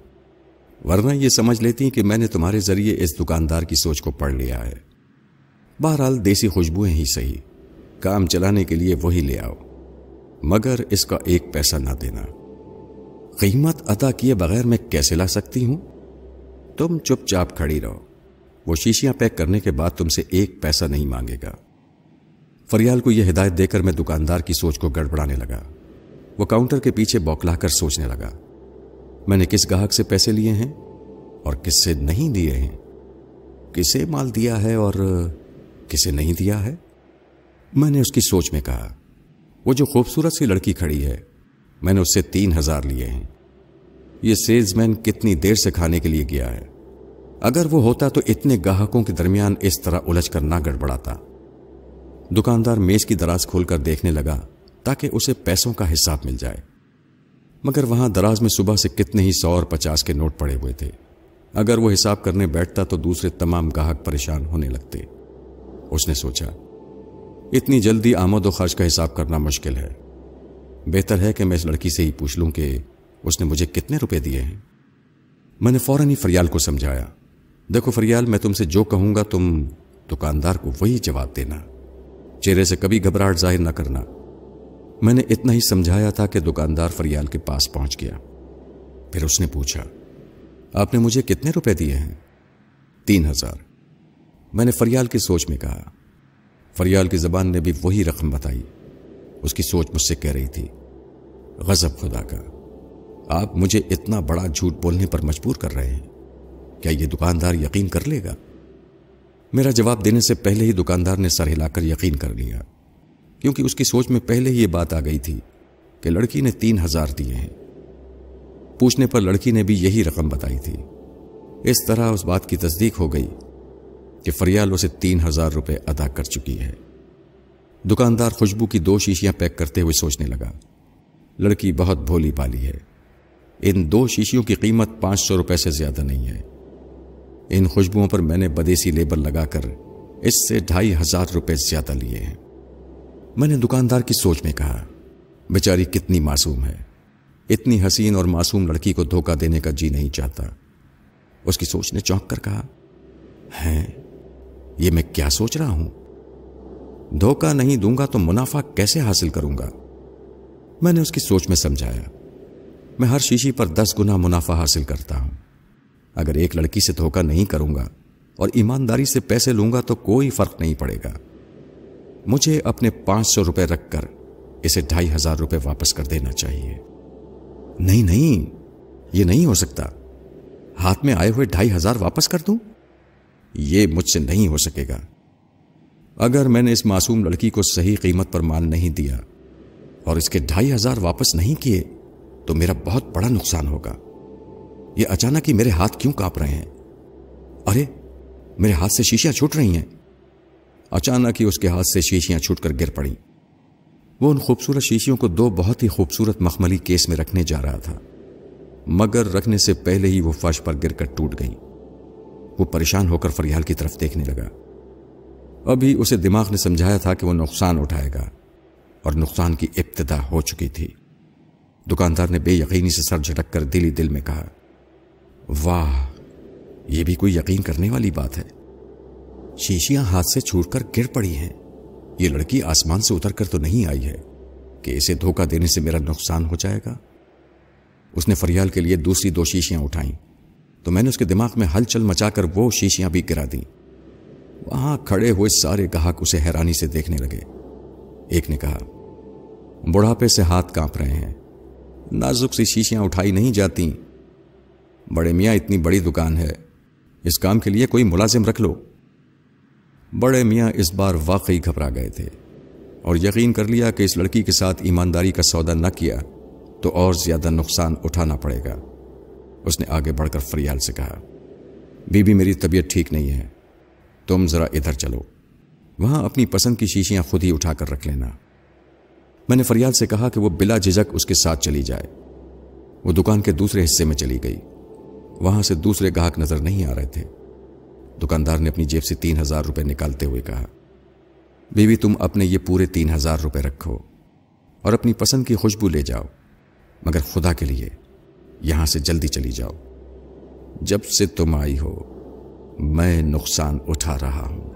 ورنہ یہ سمجھ لیتی کہ میں نے تمہارے ذریعے اس دکاندار کی سوچ کو پڑھ لیا ہے۔ بہرحال دیسی خوشبوئیں ہی صحیح۔ کام چلانے کے لیے وہی لے آؤ۔ مگر اس کا ایک پیسہ نہ دینا۔ قیمت ادا کیے بغیر میں کیسے لا سکتی ہوں؟ تم چپ چاپ کھڑی رہو۔ وہ شیشیاں پیک کرنے کے بعد تم سے ایک پیسہ نہیں مانگے گا۔ فریال کو یہ ہدایت دے کر میں دکاندار کی سوچ کو گڑبڑانے لگا۔ وہ کاؤنٹر کے پیچھے بوکلا کر سوچنے لگا۔ میں نے کس گاہک سے پیسے لیے ہیں اور کس سے نہیں دیے ہیں؟ کسے مال دیا ہے اور کسے نہیں دیا ہے؟ میں نے اس کی سوچ میں کہا، وہ جو خوبصورت سی لڑکی کھڑی ہے، میں نے اس سے تین ہزار لیے ہیں۔ یہ سیلز مین کتنی دیر سے کھانے کے لیے گیا ہے۔ اگر وہ ہوتا تو اتنے گاہکوں کے درمیان اس طرح الجھ کر نہ گڑبڑاتا۔ دکاندار میز کی دراز کھول کر دیکھنے لگا تاکہ اسے پیسوں کا حساب مل جائے۔ مگر وہاں دراز میں صبح سے کتنے ہی سو اور پچاس کے نوٹ پڑے ہوئے تھے۔ اگر وہ حساب کرنے بیٹھتا تو دوسرے تمام گاہک پریشان ہونے لگتے۔ اس نے سوچا اتنی جلدی آمد و خرچ کا حساب کرنا مشکل ہے۔ بہتر ہے کہ میں اس لڑکی سے ہی پوچھ لوں کہ اس نے مجھے کتنے روپے دیے ہیں۔ میں نے فوراً ہی فریال کو سمجھایا۔ دیکھو فریال، میں تم سے جو کہوں گا تم دکاندار کو وہی جواب دینا۔ چہرے سے کبھی گھبراہٹ ظاہر نہ کرنا۔ میں نے اتنا ہی سمجھایا تھا کہ دکاندار فریال کے پاس پہنچ گیا۔ پھر اس نے پوچھا، آپ نے مجھے کتنے روپے دیے ہیں؟ تین ہزار۔ میں نے فریال کی سوچ میں کہا فریال کی زبان نے بھی وہی رقم بتائی۔ اس کی سوچ مجھ سے کہہ رہی تھی، غضب خدا کا، آپ مجھے اتنا بڑا جھوٹ بولنے پر مجبور کر رہے ہیں۔ کیا یہ دکاندار یقین کر لے گا؟ میرا جواب دینے سے پہلے ہی دکاندار نے سر ہلا کر یقین کر لیا، کیونکہ اس کی سوچ میں پہلے ہی یہ بات آ گئی تھی کہ لڑکی نے تین ہزار دیے ہیں۔ پوچھنے پر لڑکی نے بھی یہی رقم بتائی تھی۔ اس طرح اس بات کی تصدیق ہو گئی کہ فریال اسے تین ہزار روپے ادا کر چکی ہے۔ دکاندار خوشبو کی دو شیشیاں پیک کرتے ہوئے سوچنے لگا، لڑکی بہت بھولی بالی ہے۔ ان دو شیشیوں کی قیمت پانچ سو روپے سے زیادہ نہیں ہے۔ ان خوشبوؤں پر میں نے بدیسی لیبل لگا کر اس سے ڈھائی ہزار روپے زیادہ لیے ہیں۔ میں نے دکاندار کی سوچ میں کہا، بیچاری کتنی معصوم ہے۔ اتنی حسین اور معصوم لڑکی کو دھوکہ دینے کا جی نہیں چاہتا۔ اس کی سوچ نے چونک کر کہا ہے یہ میں کیا سوچ رہا ہوں؟ دھوکہ نہیں دوں گا تو منافع کیسے حاصل کروں گا؟ میں نے اس کی سوچ میں سمجھایا۔ میں ہر شیشی پر دس گنا منافع حاصل کرتا ہوں۔ اگر ایک لڑکی سے دھوکہ نہیں کروں گا اور ایمانداری سے پیسے لوں گا تو کوئی فرق نہیں پڑے گا۔ مجھے اپنے پانچ سو روپے رکھ کر اسے ڈھائی ہزار روپے واپس کر دینا چاہیے۔ نہیں نہیں، یہ نہیں ہو سکتا۔ ہاتھ میں آئے ہوئے ڈھائی ہزار واپس کر دوں؟ یہ مجھ سے نہیں ہو سکے گا۔ اگر میں نے اس معصوم لڑکی کو صحیح قیمت پر مال نہیں دیا اور اس کے ڈھائی ہزار واپس نہیں کیے، تو میرا بہت بڑا نقصان ہوگا۔ یہ اچانک ہی میرے ہاتھ کیوں کاپ رہے ہیں؟ ارے، میرے ہاتھ سے شیشیاں چھوٹ رہی ہیں۔ اچانک ہی اس کے ہاتھ سے شیشیاں چھوٹ کر گر پڑی وہ ان خوبصورت شیشیوں کو دو بہت ہی خوبصورت مخملی کیس میں رکھنے جا رہا تھا، مگر رکھنے سے پہلے ہی وہ فرش پر گر کر ٹوٹ گئی وہ پریشان ہو کر فریال کی طرف دیکھنے لگا۔ ابھی اسے دماغ نے سمجھایا تھا کہ وہ نقصان اٹھائے گا اور نقصان کی ابتدا ہو چکی تھی۔ دکاندار نے بے یقینی سے سر جھٹک کر دلی دل میں کہا، واہ، یہ بھی کوئی یقین کرنے والی بات ہے۔ شیشیاں ہاتھ سے چھوٹ کر گر پڑی ہیں۔ یہ لڑکی آسمان سے اتر کر تو نہیں آئی ہے کہ اسے دھوکہ دینے سے میرا نقصان ہو جائے گا؟ اس نے فریال کے لیے دوسری دو شیشیاں اٹھائیں۔ تو میں نے اس کے دماغ میں ہلچل مچا کر وہ شیشیاں بھی گرا دیں۔ وہاں کھڑے ہوئے سارے گاہک اسے حیرانی سے دیکھنے لگے۔ ایک نے کہا، بڑھاپے سے ہاتھ کانپ رہے ہیں۔ نازک سی شیشیاں اٹھائی نہیں جاتی۔ بڑے میاں، اتنی بڑی دکان ہے۔ اس کام کے لیے کوئی ملازم رکھ لو۔ بڑے میاں اس بار واقعی گھبرا گئے تھے اور یقین کر لیا کہ اس لڑکی کے ساتھ ایمانداری کا سودا نہ کیا تو اور زیادہ نقصان اٹھانا پڑے گا۔ اس نے آگے بڑھ کر فریال سے کہا بی بی میری طبیعت ٹھیک نہیں ہے، تم ذرا ادھر چلو۔ وہاں اپنی پسند کی شیشیاں خود ہی اٹھا کر رکھ لینا۔ میں نے فریال سے کہا کہ وہ بلا جھجک اس کے ساتھ چلی جائے۔ وہ دکان کے دوسرے حصے میں چلی گئی۔ وہاں سے دوسرے گاہک نظر نہیں آ رہے تھے۔ دکاندار نے اپنی جیب سے تین ہزار روپے نکالتے ہوئے کہا بیوی تم اپنے یہ پورے تین ہزار روپے رکھو اور اپنی پسند کی خوشبو لے جاؤ، مگر خدا کے لیے یہاں سے جلدی چلی جاؤ۔ جب سے تم آئی ہو، میں نقصان اٹھا رہا ہوں۔